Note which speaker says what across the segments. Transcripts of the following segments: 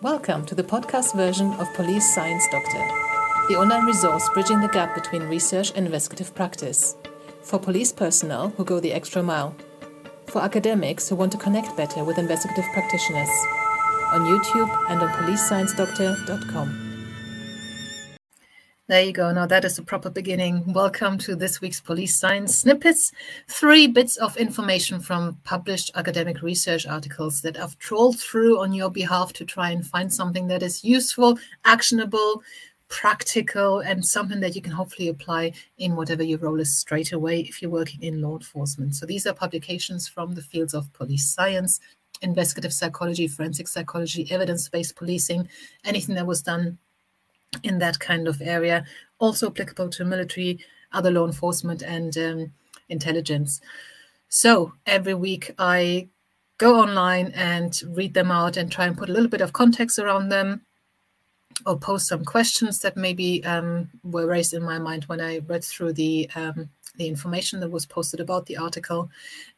Speaker 1: Welcome to the podcast version of Police Science Doctor, the online resource bridging the gap between research and investigative practice. For police personnel who go the extra mile. For academics who want to connect better with investigative practitioners. On YouTube and on policesciencedoctor.com. There you go. Now that is the proper beginning. Welcome to this week's Police Science Snippets. Three bits of information from published academic research articles that I've trawled through on your behalf to try and find something that is useful, actionable, practical, and something that you can hopefully apply in whatever your role is straight away if you're working in law enforcement. So these are publications from the fields of police science, investigative psychology, forensic psychology, evidence based policing, anything that was done in that kind of area, also applicable to military, other law enforcement, and um, intelligence. So every week I go online and read them out and try and put a little bit of context around them or post some questions that maybe um, were raised in my mind when I read through the um, the information that was posted about the article.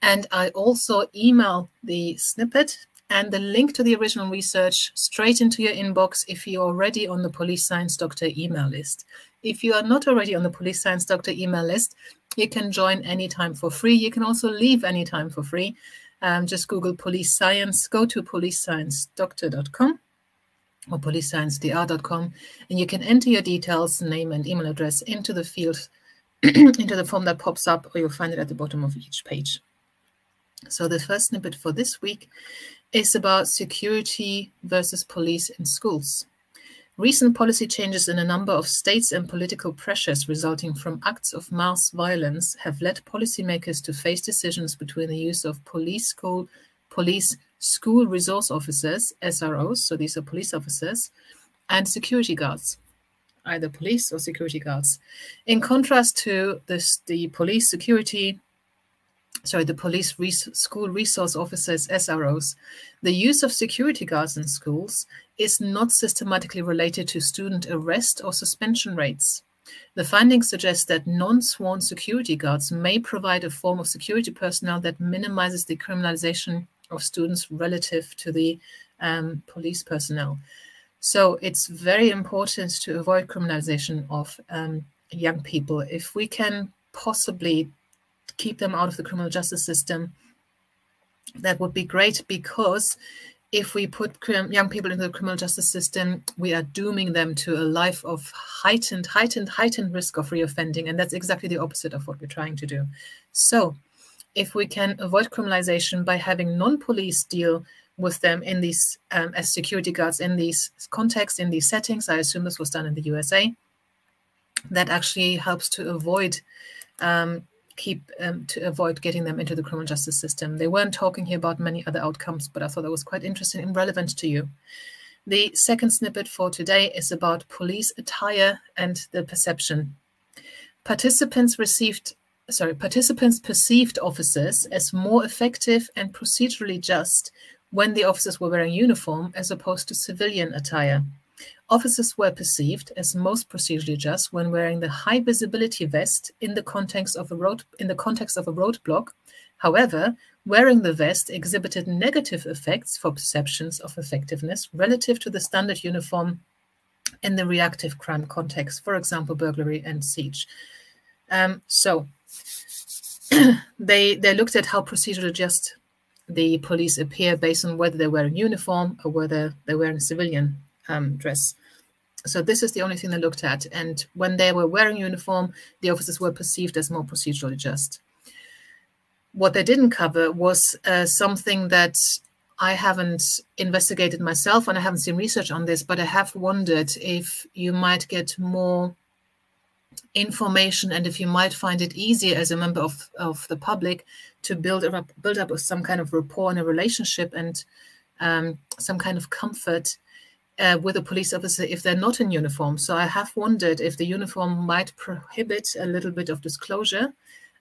Speaker 1: And I also email the snippet and the link to the original research straight into your inbox if you're already on the Police Science Doctor email list. If you are not already on the Police Science Doctor email list, you can join anytime for free. You can also leave anytime for free. Um, just Google Police Science, go to policesciencedoctor.com or policesciencedr.com, and you can enter your details, name and email address into the field, into the form that pops up, or you'll find it at the bottom of each page. So the first snippet for this week is about security versus police in schools. Recent policy changes in a number of states and political pressures resulting from acts of mass violence have led policymakers to face decisions between the use of police school, police school resource officers, SROs, so these are police officers, and security guards, either police or security guards. In contrast to this, the police security sorry, the police res school resource officers, SROs, the use of security guards in schools is not systematically related to student arrest or suspension rates. The findings suggest that non-sworn security guards may provide a form of security personnel that minimizes the criminalization of students relative to the um, police personnel. So it's very important to avoid criminalization of um, young people. If we can possibly keep them out of the criminal justice system, that would be great because if we put young people into the criminal justice system, we are dooming them to a life of heightened, heightened, heightened risk of reoffending. And that's exactly the opposite of what we're trying to do. So if we can avoid criminalization by having non-police deal with them in these um, as security guards in these contexts, in these settings, I assume this was done in the USA, that actually helps to avoid um, keep um, to avoid getting them into the criminal justice system. They weren't talking here about many other outcomes, but I thought that was quite interesting and relevant to you. The second snippet for today is about police attire and the perception. Participants received sorry, participants perceived officers as more effective and procedurally just when the officers were wearing uniform as opposed to civilian attire. Officers were perceived as most procedurally just when wearing the high visibility vest in the context of a road in the context of a roadblock. However, wearing the vest exhibited negative effects for perceptions of effectiveness relative to the standard uniform in the reactive crime context, for example, burglary and siege. Um, so they they looked at how procedurally just the police appear based on whether they're wearing uniform or whether they're wearing civilian um, dress. So this is the only thing they looked at. And when they were wearing uniform, the officers were perceived as more procedurally just. What they didn't cover was uh, something that I haven't investigated myself and I haven't seen research on this, but I have wondered if you might get more information and if you might find it easier as a member of, of the public to build up build up some kind of rapport and a relationship and um, some kind of comfort uh, with a police officer if they're not in uniform. So I have wondered if the uniform might prohibit a little bit of disclosure,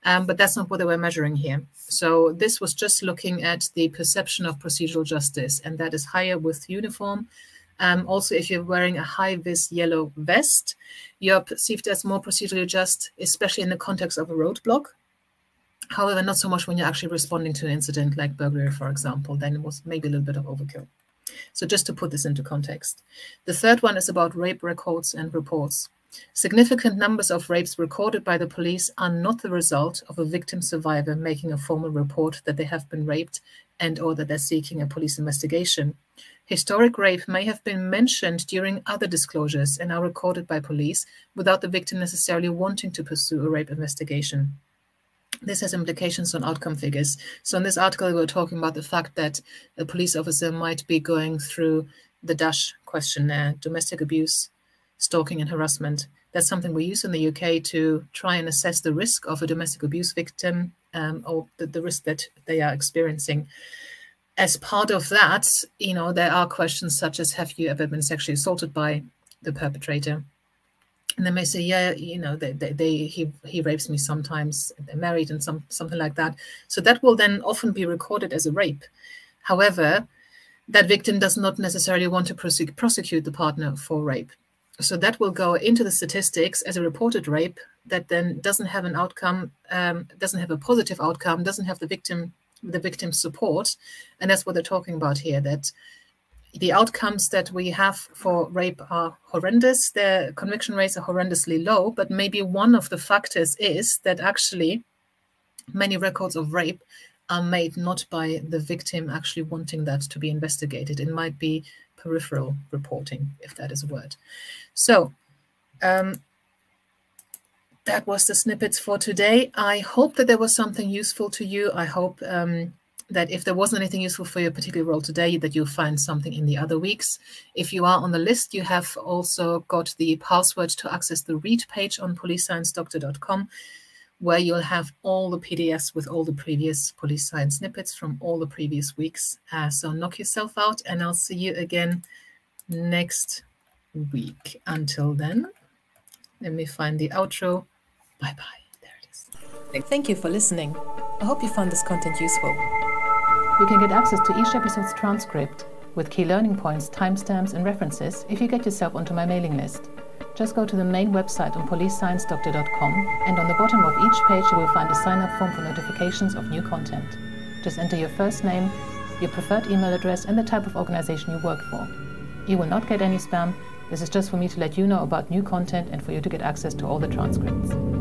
Speaker 1: um, but that's not what they were measuring here. So this was just looking at the perception of procedural justice, and that is higher with uniform. Um, also, if you're wearing a high-vis yellow vest, you're perceived as more procedurally just, especially in the context of a roadblock. However, not so much when you're actually responding to an incident like burglary, for example, then it was maybe a little bit of overkill. So, just to put this into context. The third one is about rape records and reports. Significant numbers of rapes recorded by the police are not the result of a victim survivor making a formal report that they have been raped and or that they're seeking a police investigation. Historic rape may have been mentioned during other disclosures and are recorded by police without the victim necessarily wanting to pursue a rape investigation. This has implications on outcome figures. So in this article, we were talking about the fact that a police officer might be going through the DASH questionnaire, domestic abuse, stalking and harassment. That's something we use in the UK to try and assess the risk of a domestic abuse victim um, or the, the risk that they are experiencing. As part of that, you know, there are questions such as Have you ever been sexually assaulted by the perpetrator? And they may say, yeah, you know, they, they, they, he he rapes me sometimes. They're married and some something like that. So that will then often be recorded as a rape. However, that victim does not necessarily want to prosecute the partner for rape. So that will go into the statistics as a reported rape that then doesn't have an outcome, um, doesn't have a positive outcome, doesn't have the victim the victim support, and that's what they're talking about here. That the outcomes that we have for rape are horrendous. The conviction rates are horrendously low, but maybe one of the factors is that actually many records of rape are made not by the victim actually wanting that to be investigated. It might be peripheral reporting, if that is a word. So um, that was the snippets for today. I hope that there was something useful to you. I hope um, that if there wasn't anything useful for your particular role today, that you'll find something in the other weeks. If you are on the list, you have also got the password to access the read page on policesciencedoctor.com where you'll have all the PDFs with all the previous police science snippets from all the previous weeks. Uh, so knock yourself out, and I'll see you again next week. Until then, let me find the outro. Bye bye. There it is.
Speaker 2: Thank you for listening. I hope you found this content useful.
Speaker 1: You can get access to each episode's transcript with key learning points, timestamps, and references if you get yourself onto my mailing list just go to the main website on policesciencedoctor.com and on the bottom of each page you will find a sign up form for notifications of new content. Just enter your first name, your preferred email address, and the type of organization you work for. You will not get any spam. This is just for me to let you know about new content and for you to get access to all the transcripts.